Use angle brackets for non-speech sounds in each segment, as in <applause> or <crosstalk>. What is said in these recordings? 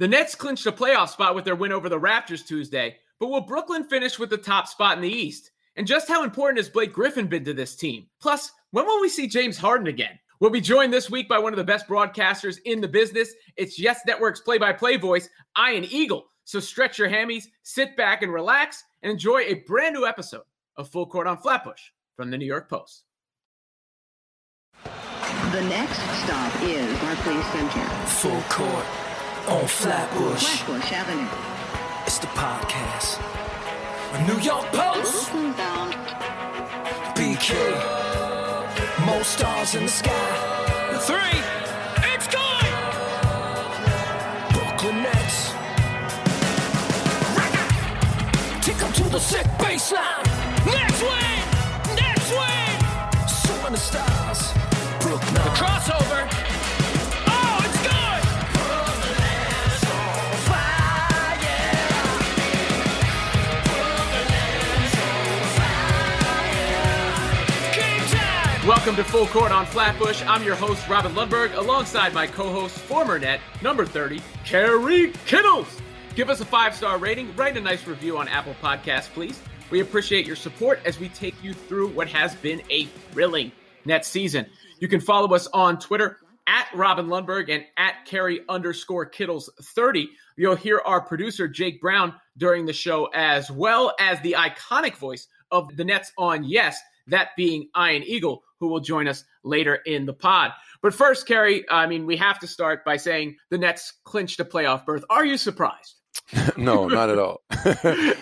The Nets clinched a playoff spot with their win over the Raptors Tuesday, but will Brooklyn finish with the top spot in the East? And just how important has Blake Griffin been to this team? Plus, when will we see James Harden again? We'll be joined this week by one of the best broadcasters in the business. It's Yes Network's play by play voice, Ian Eagle. So stretch your hammies, sit back and relax, and enjoy a brand new episode of Full Court on Flatbush from the New York Post. The next stop is Barclays Center. Full Court on Flatbush. Flatbush Avenue. It's the podcast. New York Post. Bound. BK. More stars in the sky. The three. It's good. Brooklyn Nets. Take them to the sick baseline. Next win. Next win. So many stars. Brooklyn. The crossover. Welcome to Full Court on Flatbush. I'm your host, Robin Lundberg, alongside my co host, former net, number 30, Kerry Kittles. Give us a five star rating, write a nice review on Apple Podcasts, please. We appreciate your support as we take you through what has been a thrilling net season. You can follow us on Twitter at Robin Lundberg and at Kerry underscore Kittles 30. You'll hear our producer, Jake Brown, during the show, as well as the iconic voice of the Nets on Yes, that being Ian Eagle, who will join us later in the pod. But first, Kerry, I mean, we have to start by saying the Nets clinched a playoff berth. Are you surprised? <laughs> no, not at all. <laughs>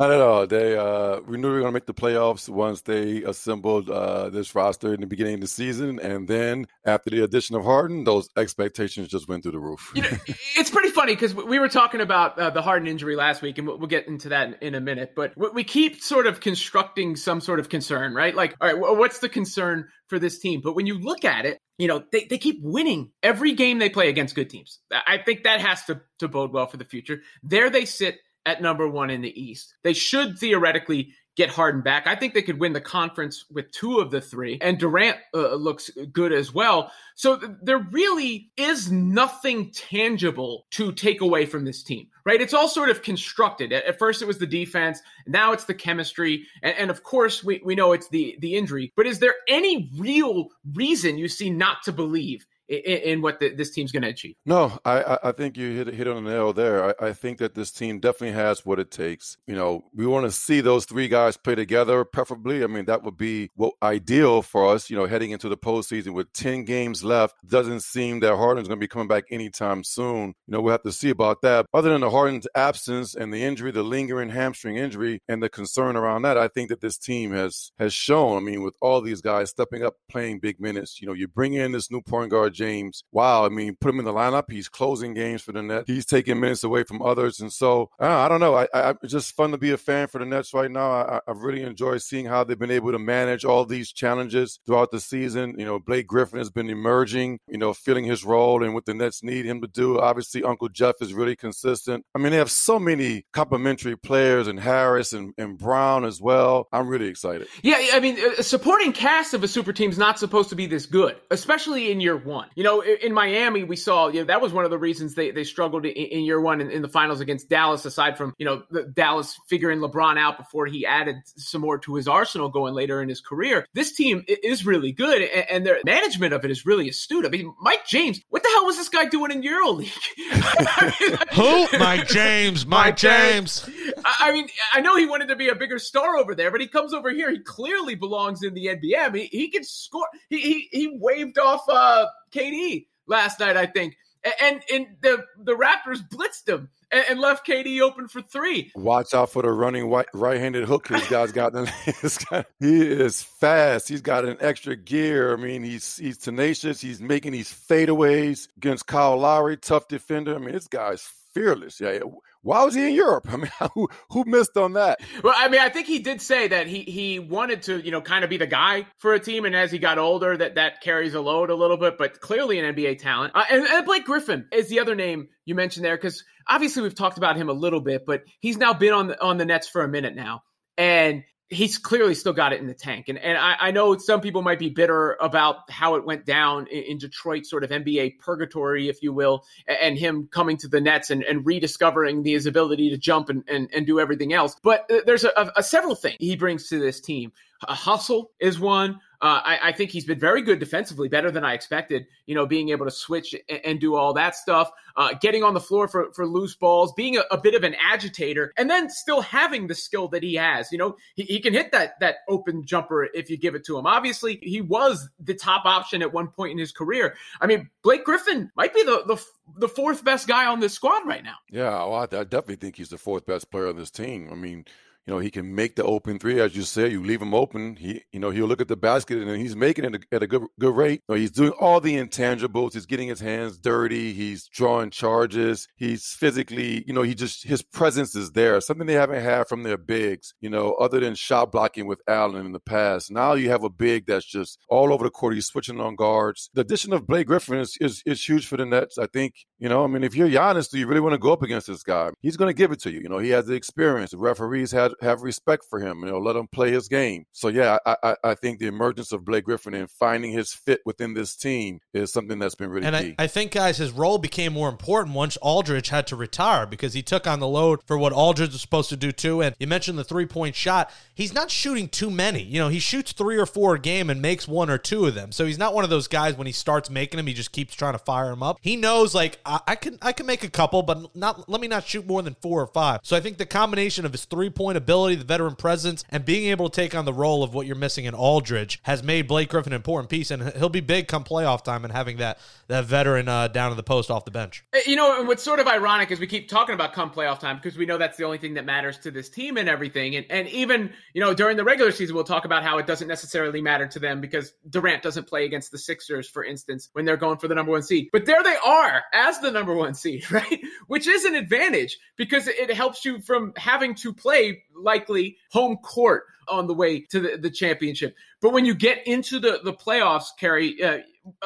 not at all. They uh, we knew we were going to make the playoffs once they assembled uh, this roster in the beginning of the season, and then after the addition of Harden, those expectations just went through the roof. You know, it's pretty funny because we were talking about uh, the Harden injury last week, and we'll, get into that in, a minute. But we keep sort of constructing some sort of concern, right? Like, all right, what's the concern for this team? But when you look at it, you know, they, they keep winning every game they play against good teams. I think that has to, to bode well for the future. There they sit at number one in the East. They should theoretically get Harden back. I think they could win the conference with two of the three, and Durant uh, looks good as well. So th- there really is nothing tangible to take away from this team, right? It's all sort of constructed. At, at first, it was the defense, now it's the chemistry, and, and of course, we, we know it's the the injury. But is there any real reason you see not to believe? In, what the, this team's going to achieve. No, I, I- I think you hit hit on the nail there. I, I think that this team definitely has what it takes. You know, we want to see those three guys play together, preferably. I mean, that would be what ideal for us. You know, heading into the postseason with ten games left, doesn't seem that Harden's going to be coming back anytime soon. You know, we'll have to see about that. Other than the Harden's absence and the injury, the lingering hamstring injury, and the concern around that, I think that this team has has shown. I mean, with all these guys stepping up, playing big minutes. You know, you bring in this new point guard. James. Wow, I mean, put him in the lineup. He's closing games for the Nets. He's taking minutes away from others, and so uh, I don't know. I, I, it's just fun to be a fan for the Nets right now. I, I really enjoy seeing how they've been able to manage all these challenges throughout the season. You know, Blake Griffin has been emerging. You know, filling his role and what the Nets need him to do. Obviously, Uncle Jeff is really consistent. I mean, they have so many complementary players, and Harris and, and Brown as well. I'm really excited. Yeah, I mean, supporting cast of a super team is not supposed to be this good, especially in year one. You know, in, Miami, we saw you know, that was one of the reasons they, they struggled in, in year one in, in the finals against Dallas, aside from, you know, the, Dallas figuring LeBron out before he added some more to his arsenal going later in his career. This team is really good, and, and their management of it is really astute. I mean, Mike James, what the hell was this guy doing in EuroLeague? I <laughs> mean, <laughs> Who? Mike James. Mike James. I I mean, I know he wanted to be a bigger star over there, but he comes over here. He clearly belongs in the NBA. I mean, he can score. He he, he waved off uh, KD last night, I think, and and the the Raptors blitzed him and, and left KD open for three. Watch out for the running white, right-handed hook this guy's got. <laughs> He is fast. He's got an extra gear. I mean, he's he's tenacious. He's making these fadeaways against Kyle Lowry, tough defender. I mean, this guy's fearless. Yeah. Why was he in Europe? I mean, <laughs> who who missed on that? Well, I mean, I think he did say that he he wanted to, you know, kind of be the guy for a team, and as he got older, that that carries a load a little bit. But clearly, an NBA talent. Uh, and, and Blake Griffin is the other name you mentioned there, because obviously we've talked about him a little bit, but he's now been on the on the Nets for a minute now, and he's clearly still got it in the tank. And and I, I know some people might be bitter about how it went down in, in, Detroit, sort of NBA purgatory, if you will, and, him coming to the Nets and, and rediscovering his ability to jump and, and, and do everything else. But uh, there's a, a, a several things he brings to this team. A hustle is one. Uh, I, I, think he's been very good defensively, better than I expected. You know, being able to switch and, and do all that stuff, uh, getting on the floor for, for loose balls, being a, a, bit of an agitator, and then still having the skill that he has. You know, he, he, can hit that that open jumper if you give it to him. Obviously, he was the top option at one point in his career. I mean, Blake Griffin might be the the, the fourth best guy on this squad right now. Yeah, well, I, I definitely think he's the fourth best player on this team. I mean you know, he can make the open three, as you say. You leave him open, he, you know, he'll look at the basket and he's making it at a good, good rate. You know, he's doing all the intangibles. He's getting his hands dirty. He's drawing charges. He's physically, you know, he just his presence is there. Something they haven't had from their bigs, you know, other than shot blocking with Allen in the past. Now you have a big that's just all over the court. He's switching on guards. The addition of Blake Griffin is is, is huge for the Nets. I think, you know, I mean, if you're Giannis, do you really want to go up against this guy? He's going to give it to you. You know, he has the experience. The referees had have respect for him. You know, let him play his game. So yeah, I, I, I think the emergence of Blake Griffin and finding his fit within this team is something that's been really and key. I, I think guys, his role became more important once Aldridge had to retire because he took on the load for what Aldridge was supposed to do too. And you mentioned the three point shot. He's not shooting too many. You know, he shoots three or four a game and makes one or two of them. So he's not one of those guys when he starts making them, he just keeps trying to fire them up. He knows like I, I can I can make a couple, but not let me not shoot more than four or five. So I think the combination of his three point ability, the veteran presence, and being able to take on the role of what you're missing in Aldridge has made Blake Griffin an important piece, and he'll be big come playoff time and having that that veteran uh, down in the post off the bench. You know, and what's sort of ironic is we keep talking about come playoff time because we know that's the only thing that matters to this team and everything, and and even you know during the regular season we'll talk about how it doesn't necessarily matter to them because Durant doesn't play against the Sixers, for instance, when they're going for the number one seed, but there they are as the number one seed, <laughs> right? Which is an advantage because it helps you from having to play likely home court on the way to the, the championship. But when you get into the, the playoffs, Kerry, uh,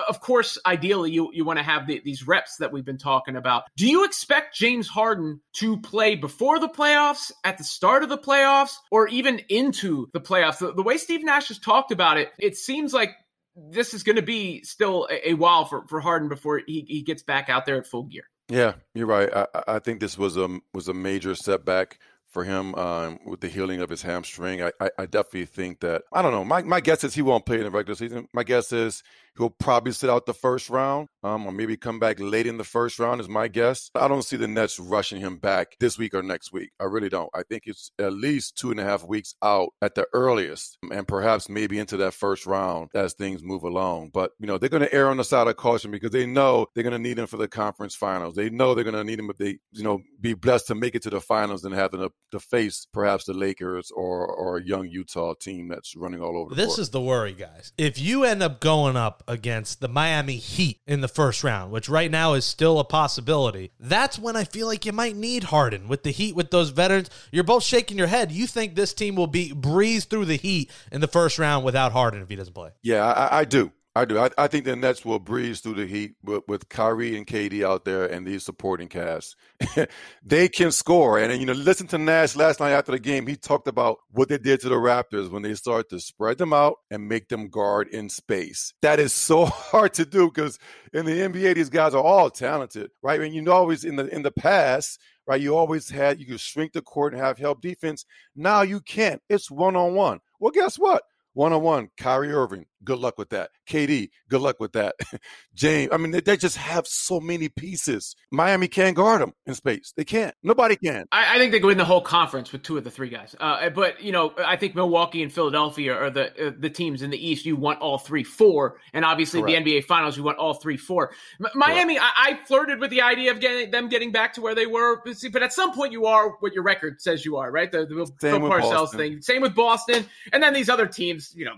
of course, ideally you, you want to have the, these reps that we've been talking about. Do you expect James Harden to play before the playoffs, at the start of the playoffs, or even into the playoffs? The, the way Steve Nash has talked about it, it seems like this is going to be still a, while for, for Harden before he, he gets back out there at full gear. Yeah, you're right. I, I think this was a was a major setback for him um, with the healing of his hamstring. I, I, I, definitely think that I don't know. My my guess is he won't play in the regular season. My guess is He'll probably sit out the first round, um, or maybe come back late in the first round, is my guess. I don't see the Nets rushing him back this week or next week. I really don't. I think it's at least two and a half weeks out at the earliest, and perhaps maybe into that first round as things move along. But, you know, they're going to err on the side of caution because they know they're going to need him for the conference finals. They know they're going to need him if they, you know, be blessed to make it to the finals and have to, to face perhaps the Lakers or, or a young Utah team that's running all over the This court. is the worry, guys. If you end up going up against the Miami Heat in the first round, which right now is still a possibility, that's when I feel like you might need Harden with the Heat with those veterans. You're both shaking your head. You think this team will be breeze through the Heat in the first round without Harden if he doesn't play? Yeah, I, I do. I do. I, I, think the Nets will breeze through the heat with, with Kyrie and KD out there and these supporting casts. <laughs> they can score. And, you know, listen to Nash last night after the game. He talked about what they did to the Raptors when they started to spread them out and make them guard in space. That is so <laughs> hard to do because in the NBA, these guys are all talented, right? And you know, always in the in the past, right? You always had you could shrink the court and have help defense. Now you can't. It's one on one. Well, guess what? One on one, Kyrie Irving, good luck with that. KD, good luck with that. <laughs> James, I mean, they, they, just have so many pieces. Miami can't guard them in space. They can't. Nobody can. I, I think they could win the whole conference with two of the three guys. Uh, but you know, I think Milwaukee and Philadelphia are the uh, the teams in the East. You want all three, four, and obviously Correct. the NBA Finals. You want all three, four. M- Miami, I, I, flirted with the idea of getting them getting back to where they were, but at some point you are what your record says you are, right? The, the Bill Parcells thing. Same with Boston, and then these other teams, you know,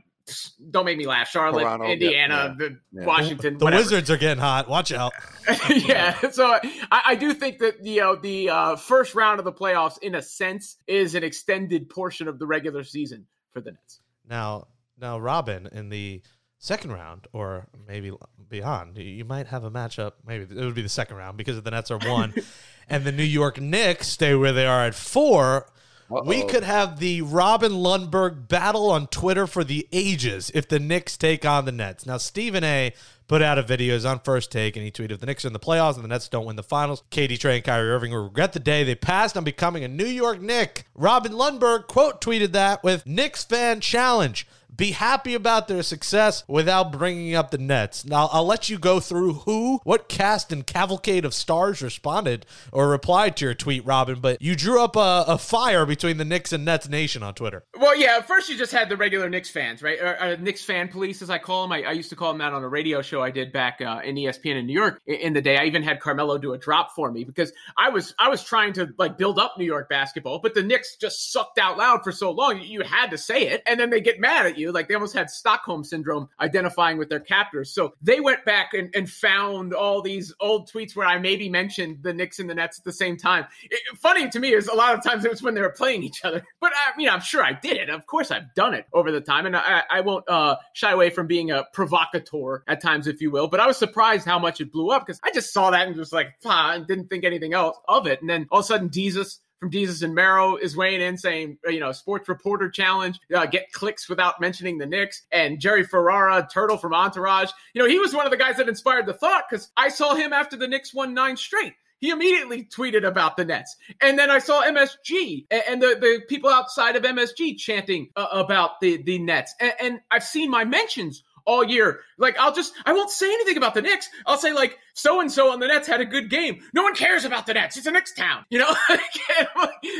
don't make me laugh. Charlotte, Toronto, Indiana, yeah, yeah. Washington. The, the Wizards are getting hot. Watch out. <laughs> <laughs> yeah. So I, I, do think that you know the uh, first round of the playoffs, in a sense, is an extended portion of the regular season for the Nets. Now, now, Robin, in the second round, or maybe beyond, you might have a matchup. Maybe it would be the second round because the Nets are one, <laughs> and the New York Knicks stay where they are at four we Uh-oh. could have the Robin Lundberg battle on Twitter for the ages if the Knicks take on the Nets. Now, Stephen A. put out a video on first take and he tweeted if the Knicks are in the playoffs and the Nets don't win the finals, KD Trey and Kyrie Irving will regret the day they passed on becoming a New York Knick. Robin Lundberg quote tweeted that with Knicks fan challenge. Be happy about their success without bringing up the Nets. Now, I'll let you go through who, what cast and cavalcade of stars responded or replied to your tweet, Robin, but you drew up a, a fire between the Knicks and Nets Nation on Twitter. Well, yeah. First, you just had the regular Knicks fans, right? Or, uh, Knicks fan police, as I call them. I, I used to call them that on a radio show I did back uh, in ESPN in New York in, in the day. I even had Carmelo do a drop for me because I was I was trying to like build up New York basketball, but the Knicks just sucked out loud for so long. You had to say it, and then they get mad at you, like they almost had Stockholm syndrome identifying with their captors. So they went back and, and found all these old tweets where I maybe mentioned the Knicks and the Nets at the same time. It, funny to me is a lot of times it was when they were playing each other, <laughs> but I mean I'm sure I did it. Of course I've done it over the time, and I, I won't uh, shy away from being a provocateur at times, if you will. But I was surprised how much it blew up because I just saw that and was like, ah, and didn't think anything else of it. And then all of a sudden, Desus from Desus and Mero is weighing in saying, you know, sports reporter challenge, uh, get clicks without mentioning the Knicks. And Jerry Ferrara, Turtle from Entourage, you know, he was one of the guys that inspired the thought because I saw him after the Knicks won nine straight. He immediately tweeted about the Nets. And then I saw MSG and the, the people outside of MSG chanting uh, about the, the Nets. And, and I've seen my mentions all year. Like I'll just I won't say anything about the Knicks. I'll say like so and so on the Nets had a good game. No one cares about the Nets. It's a Knicks town. You know, <laughs>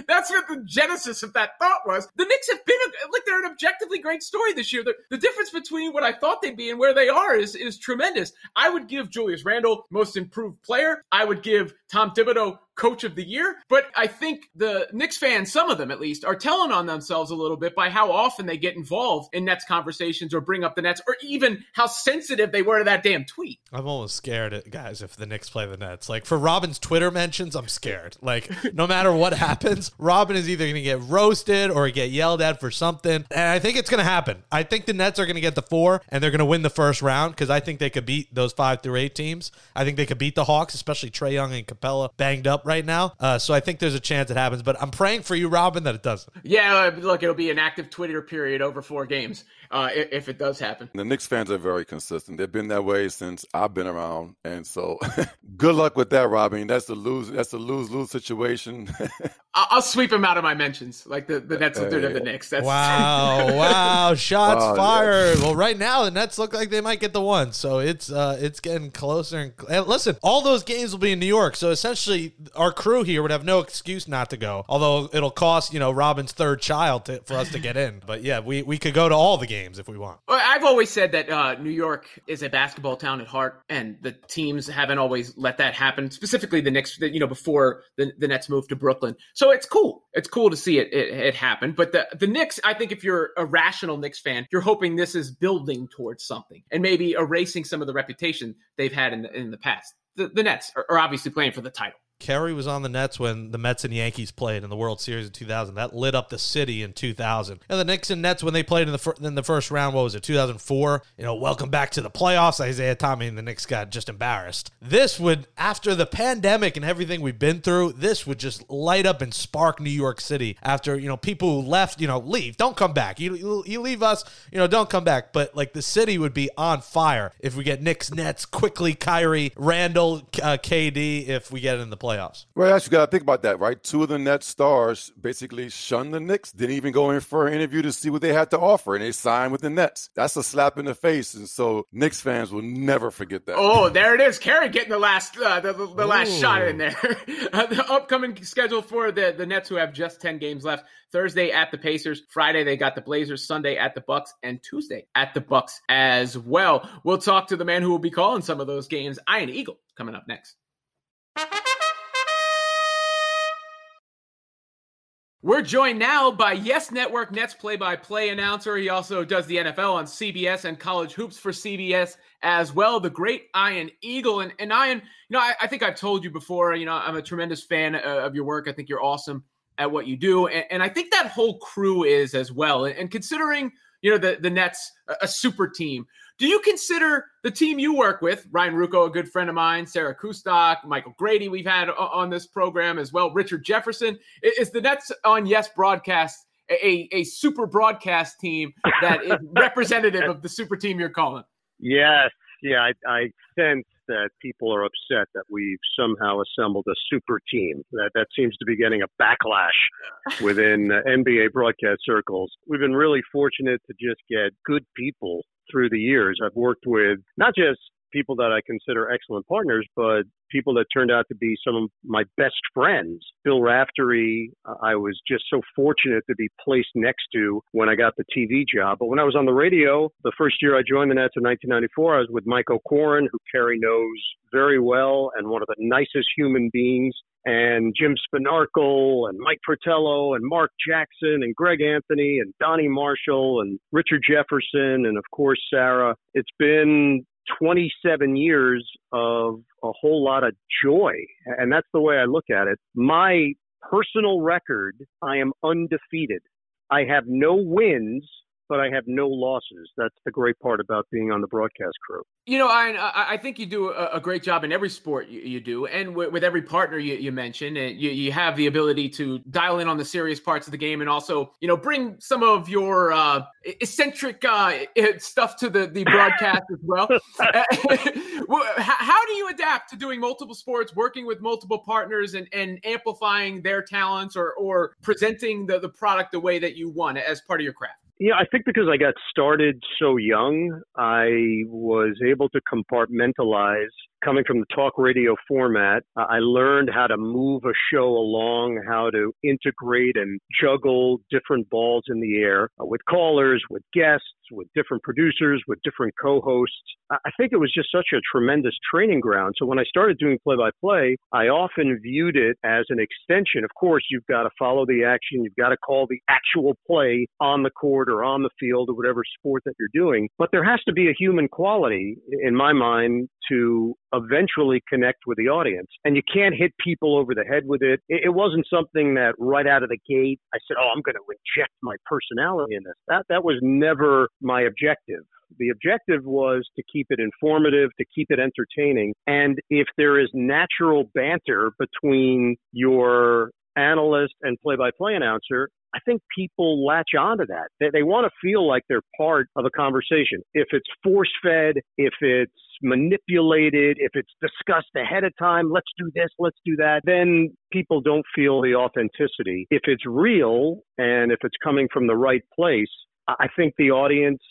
that's what the genesis of that thought was. The Knicks have been a, like they're an objectively great story this year. The, the difference between what I thought they'd be and where they are is is tremendous. I would give Julius Randle most improved player. I would give Tom Thibodeau coach of the year. But I think the Knicks fans, some of them at least, are telling on themselves a little bit by how often they get involved in Nets conversations or bring up the Nets or even how sensitive they were to that damn tweet. I'm almost scared, guys, if the Knicks play the Nets. Like for Robin's Twitter mentions, I'm scared. Like no matter what <laughs> happens, Robin is either going to get roasted or get yelled at for something. And I think it's going to happen. I think the Nets are going to get the four and they're going to win the first round because I think they could beat those five through eight teams. I think they could beat the Hawks, especially Trae Young and Capela banged up right now. Uh, so I think there's a chance it happens. But I'm praying for you, Robin, that it doesn't. Yeah, look, it'll be an active Twitter period over four games uh, if it does happen. The Knicks fans are very consistent. They've been that way since I've been around, and so <laughs> good luck with that, Robin. That's a lose. That's a lose lose situation. <laughs> I'll sweep him out of my mentions, like the, the Nets will do to the Knicks. That's wow, <laughs> wow, shots Oh, yeah. fired. Well, right now the Nets look like they might get the one, so it's uh, it's getting closer. And, and listen, all those games will be in New York, so essentially our crew here would have no excuse not to go. Although it'll cost you know Robin's third child to, for us to get in, but yeah, we we could go to all the games if we want. I've always said that uh, New York is a basketball town at heart, and the teams haven't always let that happen. Specifically, the Knicks, you know, before the, the Nets moved to Brooklyn. So it's cool. It's cool to see it, it it happen. But the the Knicks, I think, if you're a rational Knicks fan, you're hoping this is building towards something, and maybe erasing some of the reputation they've had in the, in the past. The, the Nets are, are obviously playing for the title. Kerry was on the Nets when the Mets and Yankees played in the World Series in 2000. That lit up the city in 2000. And the Knicks and Nets when they played in the fir- in the first round, what was it, 2004? You know, welcome back to the playoffs. Isiah Thomas and the Knicks got just embarrassed. This would, after the pandemic and everything we've been through, this would just light up and spark New York City. After you know, people who left, you know, leave, don't come back. You you, leave us, you know, don't come back. But like the city would be on fire if we get Knicks, Nets, quickly, Kyrie, Randle, uh, KD, if we get in the playoffs. Well, actually, got to think about that, right? Two of the Nets stars basically shunned the Knicks. Didn't even go in for an interview to see what they had to offer, and they signed with the Nets. That's a slap in the face, and so Knicks fans will never forget that. Oh, there it is. Kerry getting the last uh, the, the, the last shot in there. <laughs> uh, the upcoming schedule for the, the Nets who have just 10 games left. Thursday at the Pacers, Friday they got the Blazers, Sunday at the Bucks, and Tuesday at the Bucks as well. We'll talk to the man who will be calling some of those games, Ian Eagle, coming up next. We're joined now by Yes Network Nets play-by-play announcer. He also does the NFL on CBS and college hoops for CBS as well. The great Ian Eagle and and Ian, you know, I, I think I've told you before. You know, I'm a tremendous fan uh, of your work. I think you're awesome at what you do, and, and I think that whole crew is as well. And, and considering you know the the Nets a, a super team, Do you consider the team you work with, Ryan Ruocco, a good friend of mine, Sarah Kustok, Michael Grady, we've had on this program as well, Richard Jefferson, is the Nets on Yes broadcast a, a super broadcast team that is <laughs> representative of the super team you're calling? Yes. Yeah, I, I sense that people are upset that we've somehow assembled a super team. That that seems to be getting a backlash within uh, NBA broadcast circles. We've been really fortunate to just get good people through the years. I've worked with not just people that I consider excellent partners, but people that turned out to be some of my best friends. Bill Raftery, I was just so fortunate to be placed next to when I got the TV job. But when I was on the radio, the first year I joined the Nets in 1994, I was with Mike O'Koren, who Kerry knows very well and one of the nicest human beings and Jim Spanarkel and Mike Fratello and Mark Jackson and Greg Anthony and Donny Marshall and Richard Jefferson and of course Sarah. It's been 27 years of a whole lot of joy. And that's the way I look at it. My personal record, I am undefeated. I have no wins but I have no losses. That's the great part about being on the broadcast crew. You know, I I think you do a, a great job in every sport you, you do, and with, with, every partner you, you mentioned, and you, you have the ability to dial in on the serious parts of the game, and also you know bring some of your uh, eccentric uh, stuff to the the broadcast as well. <laughs> <laughs> How do you adapt to doing multiple sports, working with multiple partners, and, and amplifying their talents, or or presenting the, the product the way that you want as part of your craft? Yeah, I think because I got started so young, I was able to compartmentalize coming from the talk radio format, I learned how to move a show along, how to integrate and juggle different balls in the air uh, with callers, with guests, with different producers, with different co-hosts. I think it was just such a tremendous training ground. So when I started doing play-by-play, I often viewed it as an extension. Of course, you've got to follow the action. You've got to call the actual play on the court or on the field or whatever sport that you're doing. But there has to be a human quality in my mind to eventually connect with the audience. And you can't hit people over the head with it. It, wasn't something that right out of the gate I said, "Oh, I'm going to inject my personality in this." That that was never my objective. The objective was to keep it informative, to keep it entertaining. And if there is natural banter between your analyst and play by play announcer, I think people latch onto that. They, they want to feel like they're part of a conversation. If it's force fed, if it's manipulated, if it's discussed ahead of time, let's do this, let's do that, then people don't feel the authenticity. If it's real and if it's coming from the right place, I think the audience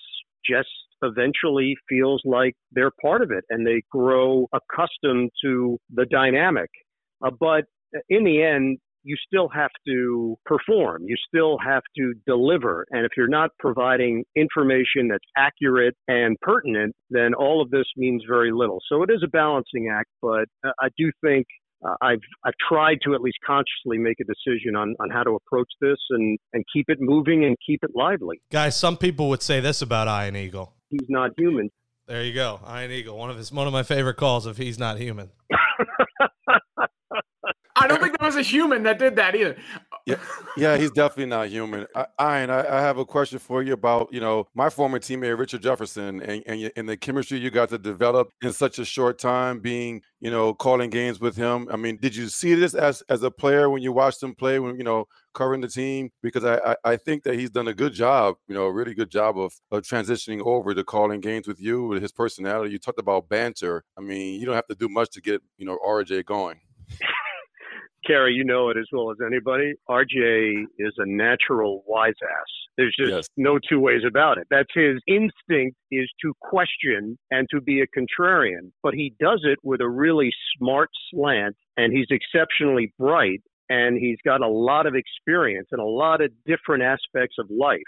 just eventually feels like they're part of it and they grow accustomed to the dynamic. Uh, but in the end, you still have to perform. You still have to deliver. And if you're not providing information that's accurate and pertinent, then all of this means very little. So it is a balancing act, but uh, I do think uh, I've I've tried to at least consciously make a decision on, on how to approach this and, and keep it moving and keep it lively. Guys, some people would say this about Ian Eagle. He's not human. There you go, Ian Eagle. One of his one of my favorite calls of he's not human. <laughs> I don't think there was a human that did that either. Yeah, yeah, he's definitely not human. I, I, I, have a question for you about you know my former teammate Richard Jefferson and and, and the chemistry you got to develop in such a short time, being you know calling games with him. I mean, did you see this as as a player when you watched him play when you know covering the team? Because I I, I think that he's done a good job, you know, a really good job of of transitioning over to calling games with you with his personality. You talked about banter. I mean, you don't have to do much to get you know RJ going. Kerry, you know it as well as anybody. RJ is a natural wise ass. There's just yes. no two ways about it. That's his instinct is to question and to be a contrarian, but he does it with a really smart slant and he's exceptionally bright and he's got a lot of experience and a lot of different aspects of life.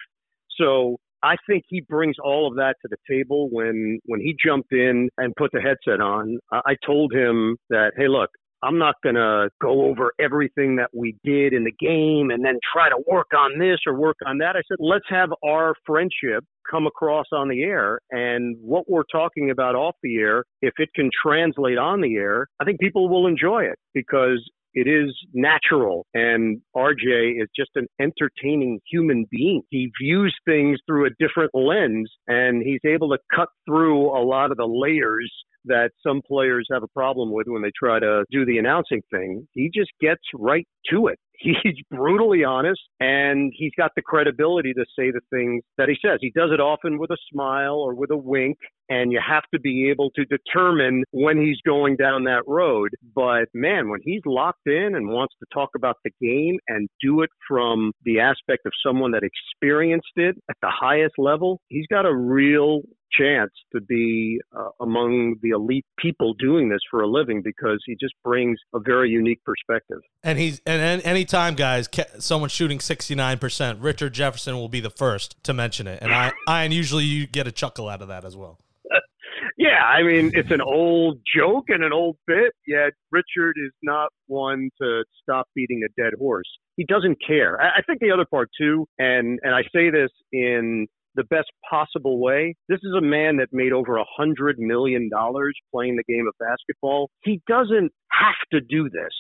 So I think he brings all of that to the table when when he jumped in and put the headset on. I told him that, hey, look, I'm not going to go over everything that we did in the game and then try to work on this or work on that. I said, let's have our friendship come across on the air. And what we're talking about off the air, if it can translate on the air, I think people will enjoy it because It is natural. And RJ is just an entertaining human being. He views things through a different lens and he's able to cut through a lot of the layers that some players have a problem with when they try to do the announcing thing. He just gets right to it. <laughs> He's brutally honest and he's got the credibility to say the things that he says. He does it often with a smile or with a wink, and you have to be able to determine when he's going down that road. But man, when he's locked in and wants to talk about the game and do it from the aspect of someone that experienced it at the highest level, he's got a real chance to be uh, among the elite people doing this for a living because he just brings a very unique perspective. And he's and, and anytime, guys, someone shooting sixty nine percent, Richard Jefferson will be the first to mention it, and I, I and usually you get a chuckle out of that as well. <laughs> yeah, I mean it's an old joke and an old bit. Yet Richard is not one to stop beating a dead horse. He doesn't care. I, I think the other part too, and and I say this in the best possible way. This is a man that made over a hundred million dollars playing the game of basketball. He doesn't have to do this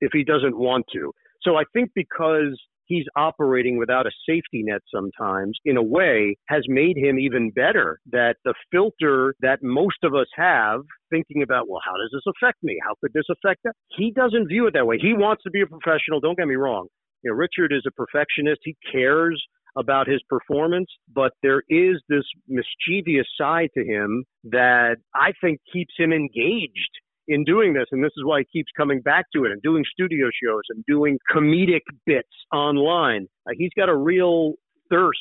if he doesn't want to. So I think because he's operating without a safety net sometimes in a way has made him even better that the filter that most of us have thinking about well how does this affect me how could this affect that he doesn't view it that way he wants to be a professional don't get me wrong you know richard is a perfectionist he cares about his performance, but there is this mischievous side to him that I think keeps him engaged in doing this. And this is why he keeps coming back to it and doing studio shows and doing comedic bits online. Uh, he's got a real thirst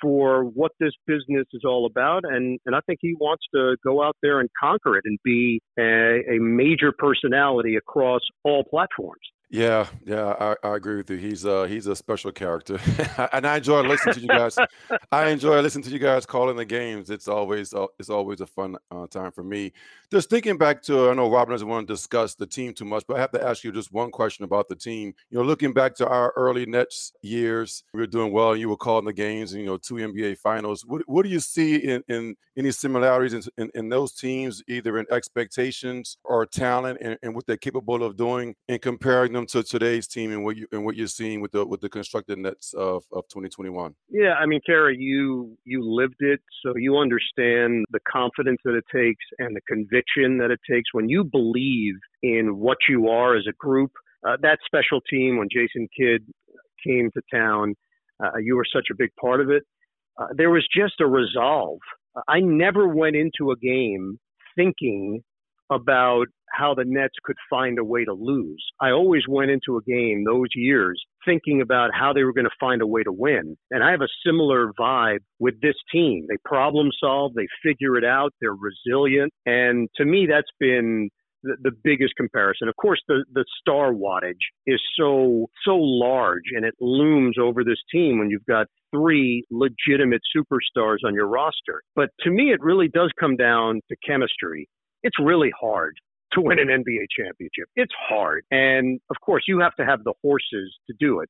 for what this business is all about. And, and I think he wants to go out there and conquer it and be a, a major personality across all platforms. Yeah, yeah, I, I agree with you. He's uh he's a special character, <laughs> and I enjoy listening to you guys. I enjoy listening to you guys calling the games. It's always uh, it's always a fun uh, time for me. Just thinking back to I know Robin doesn't want to discuss the team too much, but I have to ask you just one question about the team. You know, looking back to our early Nets years, we were doing well, you were calling the games, and you know, two NBA finals. What what do you see in, in any similarities in, in, in those teams, either in expectations or talent, and, and what they're capable of doing, and comparing them to today's team and what you and what you're seeing with the with the constructed Nets of, of 2021? Yeah, I mean, Kerry, you you lived it, so you understand the confidence that it takes and the conviction that it takes when you believe in what you are as a group. Uh, that special team when Jason Kidd came to town, uh, you were such a big part of it. Uh, there was just a resolve. I never went into a game thinking about how the Nets could find a way to lose. I always went into a game those years thinking about how they were going to find a way to win. And I have a similar vibe with this team. They problem solve, they figure it out, they're resilient. And to me, that's been the, biggest comparison. Of course, the, the star wattage is so, so large and it looms over this team when you've got three legitimate superstars on your roster. But to me, it really does come down to chemistry it's really hard to win an NBA championship. It's hard. And of course, you have to have the horses to do it.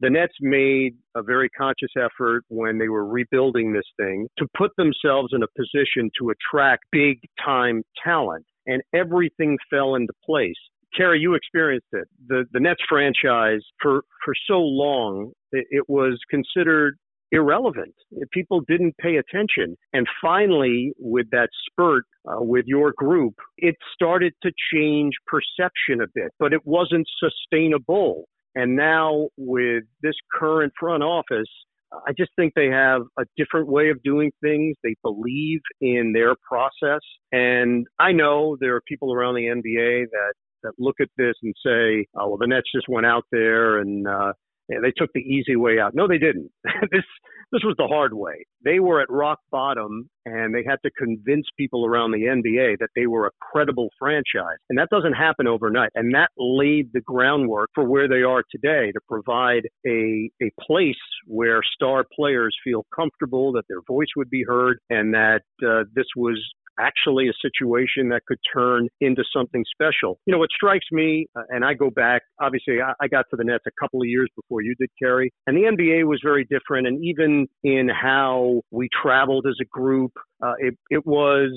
The Nets made a very conscious effort when they were rebuilding this thing to put themselves in a position to attract big time talent, and everything fell into place. Kerry, you experienced it. The the Nets franchise for for so long it, it was considered irrelevant. People didn't pay attention. And finally, with that spurt uh, with your group, it started to change perception a bit, but it wasn't sustainable. And now, with this current front office, I just think they have a different way of doing things. They believe in their process. And I know there are people around the NBA that, that look at this and say, oh, well, the Nets just went out there and, uh, they took the easy way out. No, they didn't. <laughs> this this was the hard way. They were at rock bottom and they had to convince people around the NBA that they were a credible franchise. And that doesn't happen overnight. And that laid the groundwork for where they are today to provide a a place where star players feel comfortable that their voice would be heard and that uh, this was actually a situation that could turn into something special. You know, what strikes me, uh, and I go back, obviously, I, I got to the Nets a couple of years before you did, Kerry, and the NBA was very different. And even in how we traveled as a group, uh, it, it was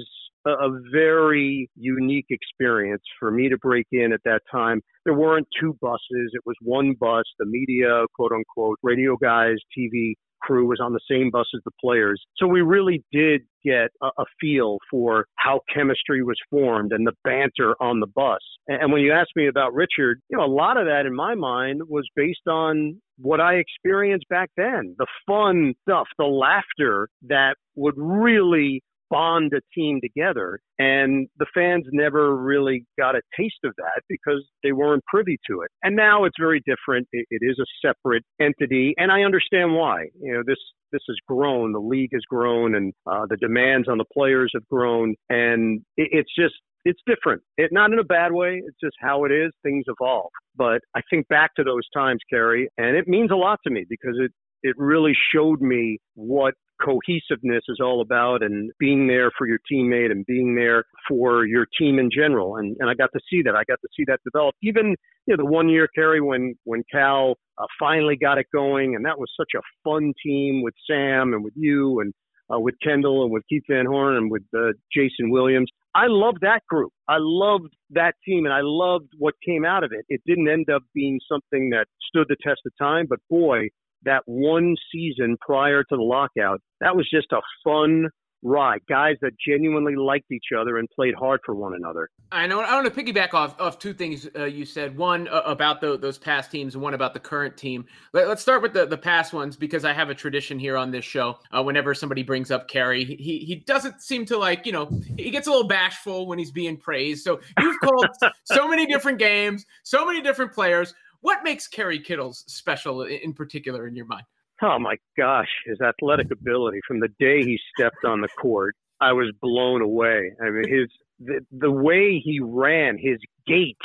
a, a very unique experience for me to break in at that time. There weren't two buses; it was one bus. The media, quote unquote, radio guys, TV crew was on the same bus as the players. So we really did get a, a, feel for how chemistry was formed and the banter on the bus. And, and when you ask me about Richard, you know, a lot of that in my mind was based on what I experienced back then, the fun stuff, the laughter that would really bond a team together. And the fans never really got a taste of that because they weren't privy to it. And now it's very different. it, it is a separate entity, and I understand why. You know, this this has grown, the league has grown, and uh, the demands on the players have grown, and it, it's just it's different. It not in a bad way. It's just how it is. Things evolve. But I think back to those times, Kerry, and it means a lot to me because it it really showed me what cohesiveness is all about and being there for your teammate and being there for your team in general. And, and I got to see that. I got to see that develop. Even you know, the one year, Kerry, when, when Cal uh, finally got it going, and that was such a fun team with Sam and with you and uh, with Kendall and with Keith Van Horn and with uh, Jason Williams. I loved that group. I loved that team and I loved what came out of it. It didn't end up being something that stood the test of time, but boy, that one season prior to the lockout, that was just a fun ride. Guys that genuinely liked each other and played hard for one another. I know. I want to piggyback off of two things uh, you said. One uh, about the, those past teams, and one about the current team. Let, us start with the, the past ones because I have a tradition here on this show. Uh, whenever somebody brings up Kerry, he he doesn't seem to like you know he gets a little bashful when he's being praised. So you've called <laughs> so many different games, so many different players. What makes Kerry Kittles special in particular in your mind? Oh my gosh, his athletic ability from the day he stepped on the court, I was blown away. I mean, his the, the way he ran, his gait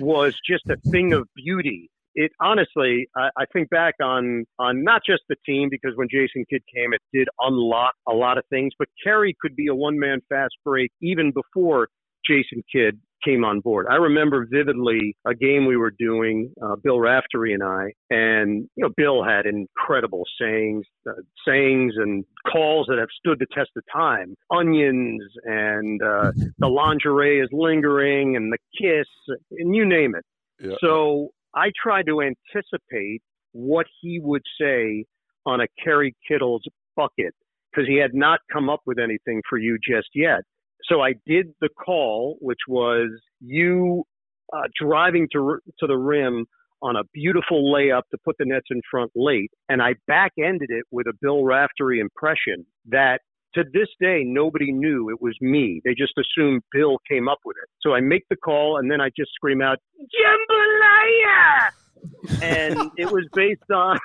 was just a thing of beauty. It honestly, I, I think back on on not just the team because when Jason Kidd came, it did unlock a lot of things. But Kerry could be a one man fast break even before Jason Kidd came on board. I remember vividly a game we were doing, uh, Bill Raftery and I, and you know Bill had incredible sayings, uh, sayings and calls that have stood the test of time. Onions and uh, <laughs> the lingerie is lingering, and the kiss, and you name it. Yeah. So I tried to anticipate what he would say on a Kerry Kittles bucket because he had not come up with anything for you just yet. So I did the call, which was you uh, driving to to the rim on a beautiful layup to put the nets in front late, and I back ended it with a Bill Raftery impression that to this day nobody knew it was me. They just assumed Bill came up with it. So I make the call, and then I just scream out jambalaya, and it was based <laughs> on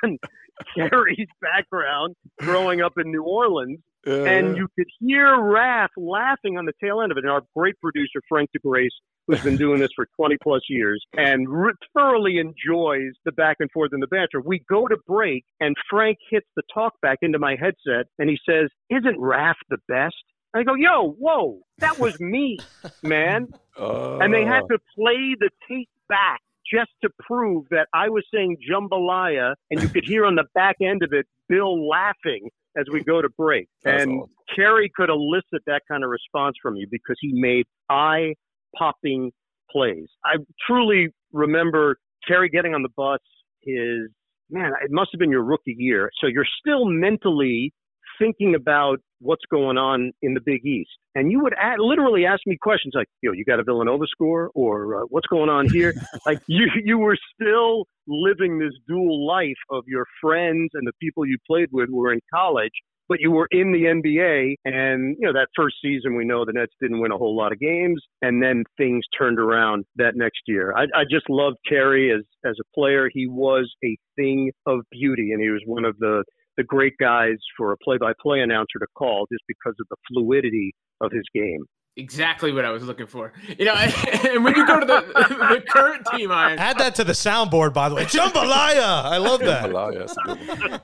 Kerry's background growing up in New Orleans uh, and you could hear Raph laughing on the tail end of it. And our great producer, Frank DiGraci, who's been doing this for 20 plus years and re- thoroughly enjoys the back and forth and the banter. We go to break, and Frank hits the talk back into my headset, and he says, Isn't Raph the best? I go, Yo, whoa, that was me, <laughs> man. Uh, and they had to play the tape back just to prove that I was saying jambalaya, and you could hear on the back end of it Bill laughing as we go to break. And awesome. Kerry could elicit that kind of response from you because he made eye popping plays. I truly remember Kerry getting on the bus his man, it must have been your rookie year. So you're still mentally thinking about what's going on in the Big East. And you would literally ask me questions like, "Yo, you got a Villanova score?" or uh, "What's going on here?" <laughs> like you, you were still living this dual life of your friends and the people you played with were in college, but you were in the NBA. And you know that first season, we know the Nets didn't win a whole lot of games, and then things turned around that next year. I, I just loved Kerry as as a player. He was a thing of beauty, and he was one of the the great guys for a play-by-play announcer to call just because of the fluidity of his game. Exactly what I was looking for. You know, <laughs> and when you go to the, <laughs> the current team, I add that to the soundboard. By the way, jambalaya. I love that.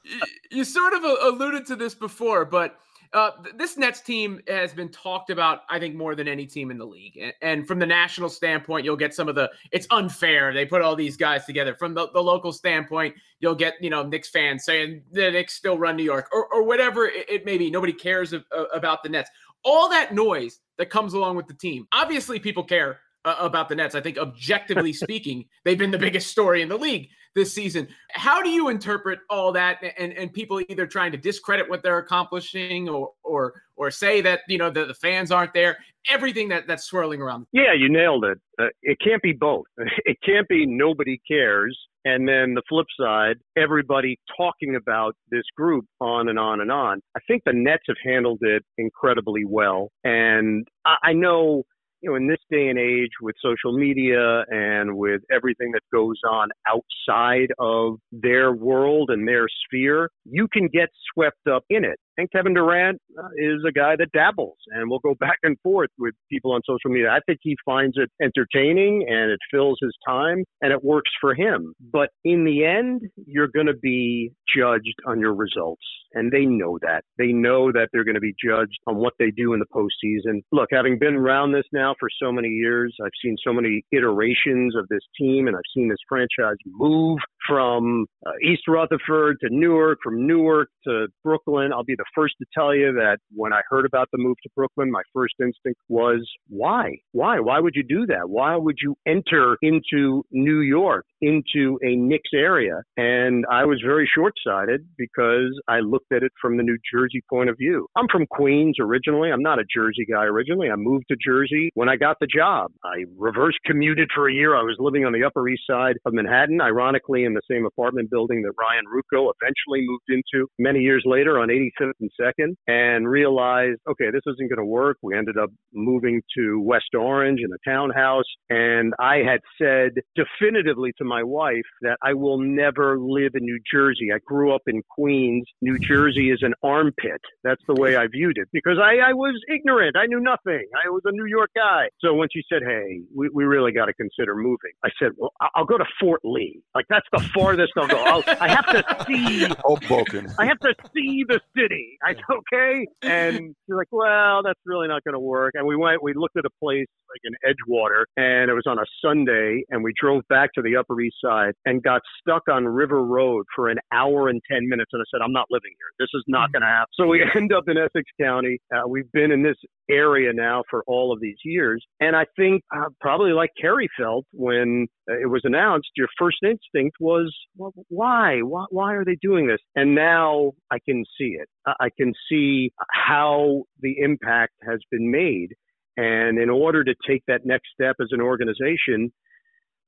<laughs> you sort of alluded to this before, but uh, this Nets team has been talked about, I think, more than any team in the league. And, and, from the national standpoint, you'll get some of the, it's unfair. They put all these guys together. From the, the local standpoint, you'll get, you know, Knicks fans saying the Knicks still run New York or, or whatever it, it may be. Nobody cares of, about the Nets. all that noise that comes along with the team. Obviously, people care uh, about the Nets. I think, objectively <laughs> speaking, they've been the biggest story in the league this season. How do you interpret all that and, and people either trying to discredit what they're accomplishing or or or say that you know the, the fans aren't there? Everything that that's swirling around. Yeah, you nailed it. Uh, it can't be both. <laughs> It can't be nobody cares. And then the flip side, everybody talking about this group on and on and on. I think the Nets have handled it incredibly well. And I, I know you know, in this day and age with social media and with everything that goes on outside of their world and their sphere, you can get swept up in it. And Kevin Durant uh, is a guy that dabbles and will go back and forth with people on social media. I think he finds it entertaining and it fills his time and it works for him. But in the end, you're going to be judged on your results. And they know that. They know that they're going to be judged on what they do in the postseason. Look, having been around this now for so many years, I've seen so many iterations of this team and I've seen this franchise move from uh, East Rutherford to Newark, from Newark to Brooklyn. I'll be the first to tell you that when I heard about the move to Brooklyn, my first instinct was, why? Why? Why would you do that? Why would you enter into New York, into a Knicks area? And I was very short sighted because I looked at it from the New Jersey point of view. I'm from Queens originally. I'm not a Jersey guy originally. I moved to Jersey when I got the job. I reverse commuted for a year. I was living on the Upper East Side of Manhattan, ironically, in the same apartment building that Ryan Ruocco eventually moved into many years later on 85th and 2nd, and realized, okay, this isn't going to work. We ended up moving to West Orange in a townhouse, and I had said definitively to my wife that I will never live in New Jersey. I grew up in Queens. New Jersey is an armpit. That's the way I viewed it because I, I was ignorant. I knew nothing. I was a New York guy. So when she said, hey, we, we really got to consider moving, I said, well, I'll go to Fort Lee. Like, that's the farthest I'll go. I'll, I have to see. <laughs> Hoboken. I have to see the city. I said, okay. And she's like, well, that's really not going to work. And we went, we looked at a place like in Edgewater, and it was on a Sunday, and we drove back to the Upper East Side and got stuck on River Road for an hour and 10 minutes. And I said, I'm not living here. This is not going to happen. So we <laughs> end up in Essex County. Uh, we've been in this area now for all of these years. And I think uh, probably like Kerry felt when uh, it was announced, your first instinct was, well, why? why? Why are they doing this? And now I can see it. I can see how the impact has been made. And in order to take that next step as an organization,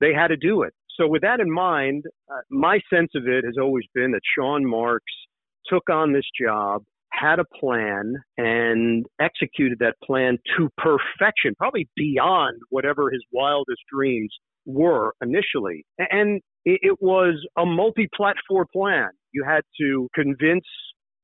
they had to do it. So, with that in mind, uh, my sense of it has always been that Sean Marks took on this job, had a plan, and executed that plan to perfection, probably beyond whatever his wildest dreams were initially. And it was a multi platform plan. You had to convince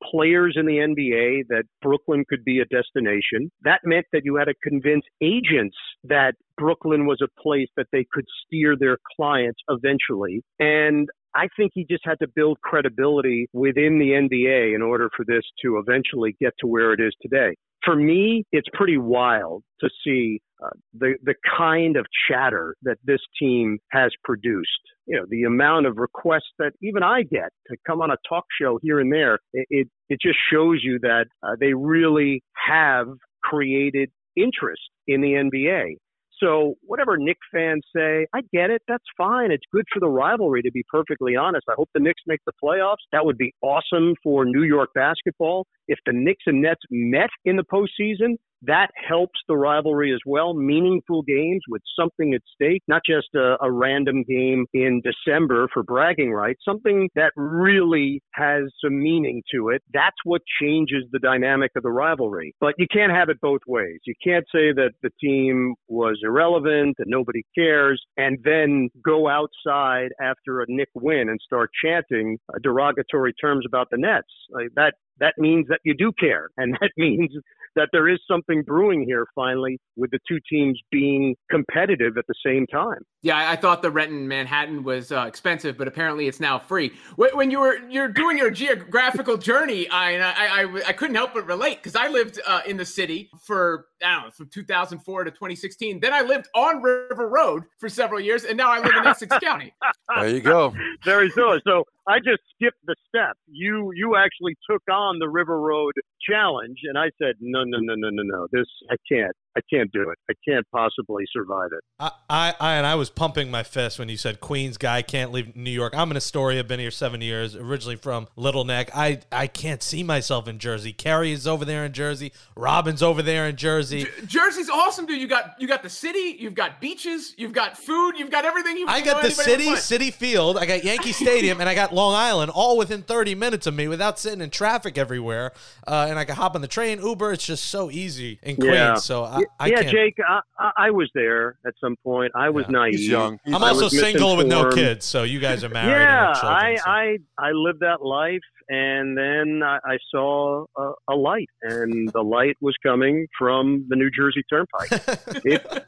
players in the NBA that Brooklyn could be a destination. That meant that you had to convince agents that Brooklyn was a place that they could steer their clients eventually. And I think he just had to build credibility within the NBA in order for this to eventually get to where it is today. For me, it's pretty wild to see uh, the the kind of chatter that this team has produced. You know, the amount of requests that even I get to come on a talk show here and there. It it, it just shows you that uh, they really have created interest in the NBA. So whatever Knicks fans say, I get it. That's fine. It's good for the rivalry, to be perfectly honest. I hope the Knicks make the playoffs. That would be awesome for New York basketball. If the Knicks and Nets met in the postseason, that helps the rivalry as well. Meaningful games with something at stake, not just a, a, random game in December for bragging rights, something that really has some meaning to it. That's what changes the dynamic of the rivalry. But you can't have it both ways. You can't say that the team was irrelevant and nobody cares and then go outside after a Knick win and start chanting derogatory terms about the Nets. Like that that means that you do care. <laughs> And that means that there is something brewing here finally with the two teams being competitive at the same time. Yeah, I thought the rent in Manhattan was uh, expensive, but apparently it's now free. When you were you're doing your geographical <laughs> journey, I I, I, I couldn't help but relate because I lived uh, in the city for I don't know from 2004 to 2016. Then I lived on River Road for several years, and now I live in Essex <laughs> County. There you go. Very so. So I just skipped the step. You you actually took on the River Road challenge, and I said, no, no, no, no, no, no. This I can't. I can't do it. I can't possibly survive it. I, I, I, and I was pumping my fist when you said Queens guy can't leave New York. I'm an Astoria. I've been here seven years. Originally from Little Neck. I, I can't see myself in Jersey. Kerry is over there in Jersey. Robin's over there in Jersey. J- Jersey's awesome, dude. You got you got the city. You've got beaches. You've got food. You've got everything. You I got know the city. Citi Field. I got Yankee Stadium, and I got Long Island, all within 30 minutes of me, without sitting in traffic everywhere. Uh, and I can hop on the train, Uber. It's just so easy in Queens. Yeah. So I, I yeah, can't. Jake, I, I, I was there at some point. I was naive. He's young. He's I'm also was single with no kids, so you guys are married. yeah, and have children, I, so- I I lived that life, and then I, I saw a, a light, and the light was coming from the New Jersey Turnpike. <laughs> it,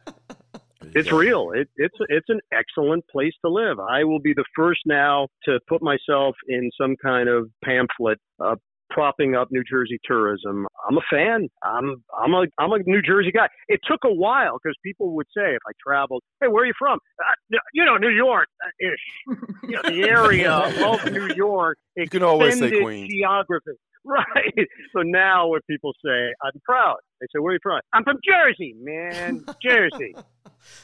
it's real. It, it's it's an excellent place to live. I will be the first now to put myself in some kind of pamphlet. Uh, propping up New Jersey tourism. I'm a fan. I'm I'm a I'm a New Jersey guy. It took a while because people would say if I traveled, "Hey, where are you from?" Uh, you know, New York uh, ish. You know, the area <laughs> of New York. You can always say Queens. Geography. <laughs> Right. So now when people say, I'm proud, they say, where are you from? I'm from Jersey, man. <laughs> Jersey.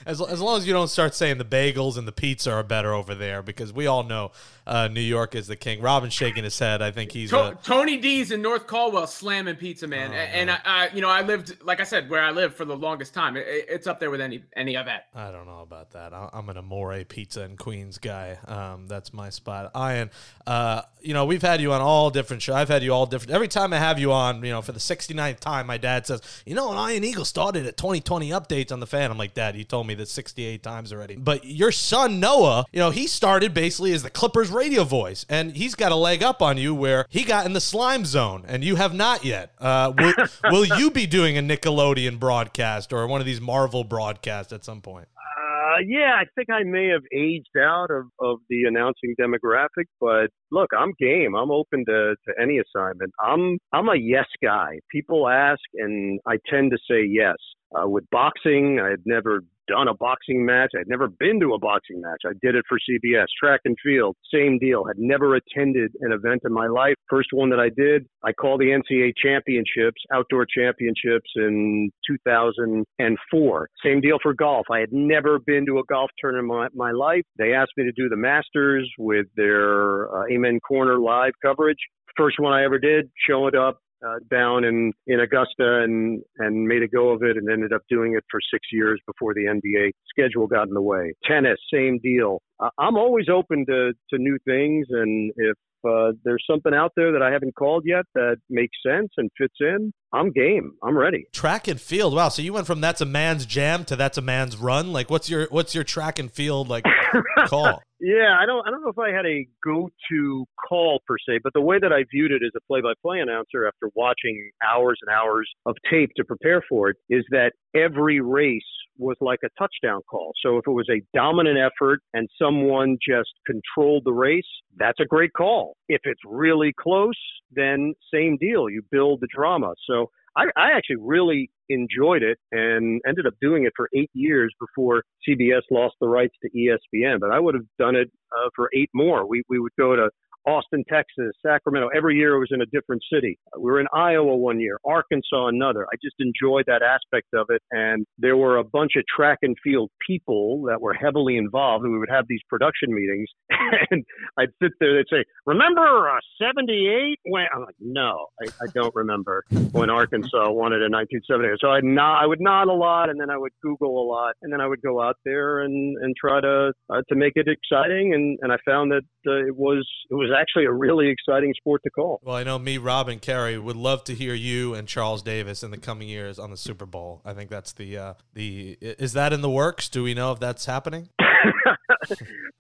As, as long as you don't start saying the bagels and the pizza are better over there, because we all know uh, New York is the king. Robin's shaking his head. I think he's. To- Uh, Tony D's in North Caldwell slamming pizza, man. Oh, A- and I, I, you know, I lived, like I said, where I lived for the longest time. It, it's up there with any any of that. I don't know about that. I- I'm an Amore Pizza and Queens guy. Um, that's my spot. Ian, uh, you know, we've had you on all different shows. I've had you all different. Every time I have you on, you know, for the 69th time, my dad says, you know, an Iron Eagle started at 2020 updates on the fan. I'm like, Dad, you told me this 68 times already. But your son, Noah, you know, he started basically as the Clippers radio voice, and he's got a leg up on you where he got in the slime zone, and you have not yet. Uh, will, <laughs> will you be doing a Nickelodeon broadcast or one of these Marvel broadcasts at some point? Uh, yeah, I think I may have aged out of, of the announcing demographic, but look, I'm game. I'm open to, to any assignment. I'm I'm a yes guy. People ask, and I tend to say yes. Uh, with boxing, I had never done a boxing match. I'd never been to a boxing match. I did it for CBS. Track and field, same deal. Had never attended an event in my life. First one that I did, I called the NCAA championships, outdoor championships in 2004. Same deal for golf. I had never been to a golf tournament in my life. They asked me to do the Masters with their uh, Amen Corner live coverage. First one I ever did, showing up uh, down in, in Augusta and, and made a go of it and ended up doing it for six years before the NBA schedule got in the way. Tennis, same deal. Uh, I'm always open to, to new things. And if uh, there's something out there that I haven't called yet that makes sense and fits in, I'm game. I'm ready. Track and field. Wow. So you went from that's a man's jam to that's a man's run. Like what's your what's your track and field like <laughs> call? Yeah, I don't I don't know if I had a go-to call per se, but the way that I viewed it as a play-by-play announcer after watching hours and hours of tape to prepare for it is that every race was like a touchdown call. So if it was a dominant effort and someone just controlled the race, that's a great call. If it's really close, then same deal. You build the drama. So I, I actually really enjoyed it and ended up doing it for eight years before CBS lost the rights to ESPN. But I would have done it uh, for eight more. We we would go to Austin, Texas, Sacramento. Every year it was in a different city. We were in Iowa one year, Arkansas another. I just enjoyed that aspect of it. And there were a bunch of track and field people that were heavily involved. And we would have these production meetings. <laughs> And I'd sit there, they'd say, Remember uh, 78? When? I'm like, No, I, I don't remember when Arkansas won it in 1978. So I'd nod, I would nod a lot and then I would Google a lot. And then I would go out there and, and try to uh, to make it exciting. And, and I found that uh, it was it was actually a really exciting sport to call. Well, I know me, Rob, and Kerry would love to hear you and Charles Davis in the coming years on the Super Bowl. I think that's the uh, the is that in the works? Do we know if that's happening? <laughs>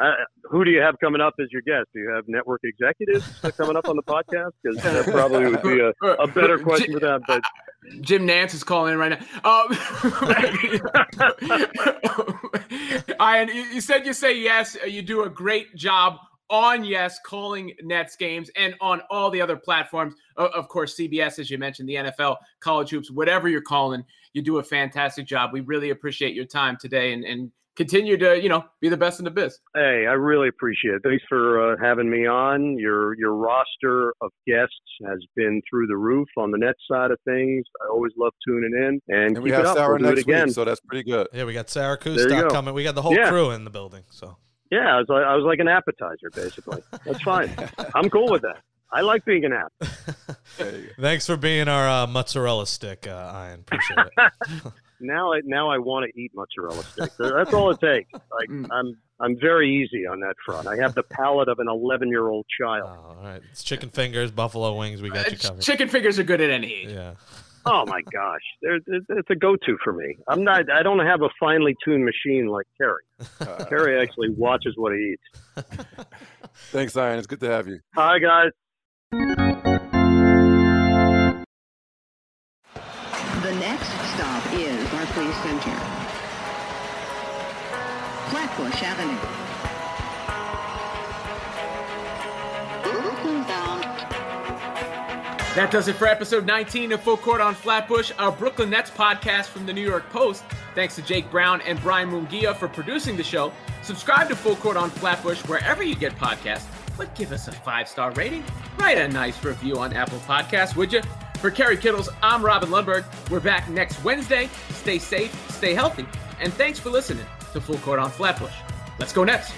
uh, who do you have coming up as your guest? Do you have network executives coming up on the podcast? Because that probably would be a, a better question for them. But Jim Nantz is calling in right now. Um, <laughs> Ian, you you said you say yes. You do a great job on yes calling Nets games and on all the other platforms. Of course, CBS, as you mentioned, the NFL, college hoops, whatever you're calling, you do a fantastic job. We really appreciate your time today and, and continue to you know be the best in the biz. Hey, I really appreciate it. Thanks for uh, having me on. Your your roster of guests has been through the roof on the net side of things. I always love tuning in and, And we keep have it up. Sarah we'll do it next again. week, so that's pretty good. Yeah, we got Sarah There you Kustok go. coming. We got the whole Yeah. crew in the building. So Yeah, I was like, I was like an appetizer, basically. That's fine. <laughs> I'm cool with that. I like being an app. There you go. thanks for being our uh, mozzarella stick, uh, Ian. Appreciate it. <laughs> Now, I, now I want to eat mozzarella sticks. That's all it takes. Like Mm. I'm, I'm very easy on that front. I have the palate of an 11 year old child. all right, it's chicken fingers, buffalo wings. We got you Uh, covered. Chicken fingers are good at any age. Yeah. Oh my gosh, There- there- it's a go-to for me. I'm not. I don't have a finely tuned machine like Kerry. Uh, Kerry actually watches what he eats. <laughs> thanks, Ian. It's good to have you. Hi guys. The next stop is Barclays Center. Flatbush Avenue. That does it for episode 19 of Full Court on Flatbush, our Brooklyn Nets podcast from the New York Post. Thanks to Jake Brown and Brian Mungia for producing the show. Subscribe to Full Court on Flatbush wherever you get podcasts, but give us a five star rating. Write a nice review on Apple Podcasts, would you? For Kerry Kittles, I'm Robin Lundberg. We're back next Wednesday. Stay safe, stay healthy, and thanks for listening to Full Court on Flatbush. Let's go Nets.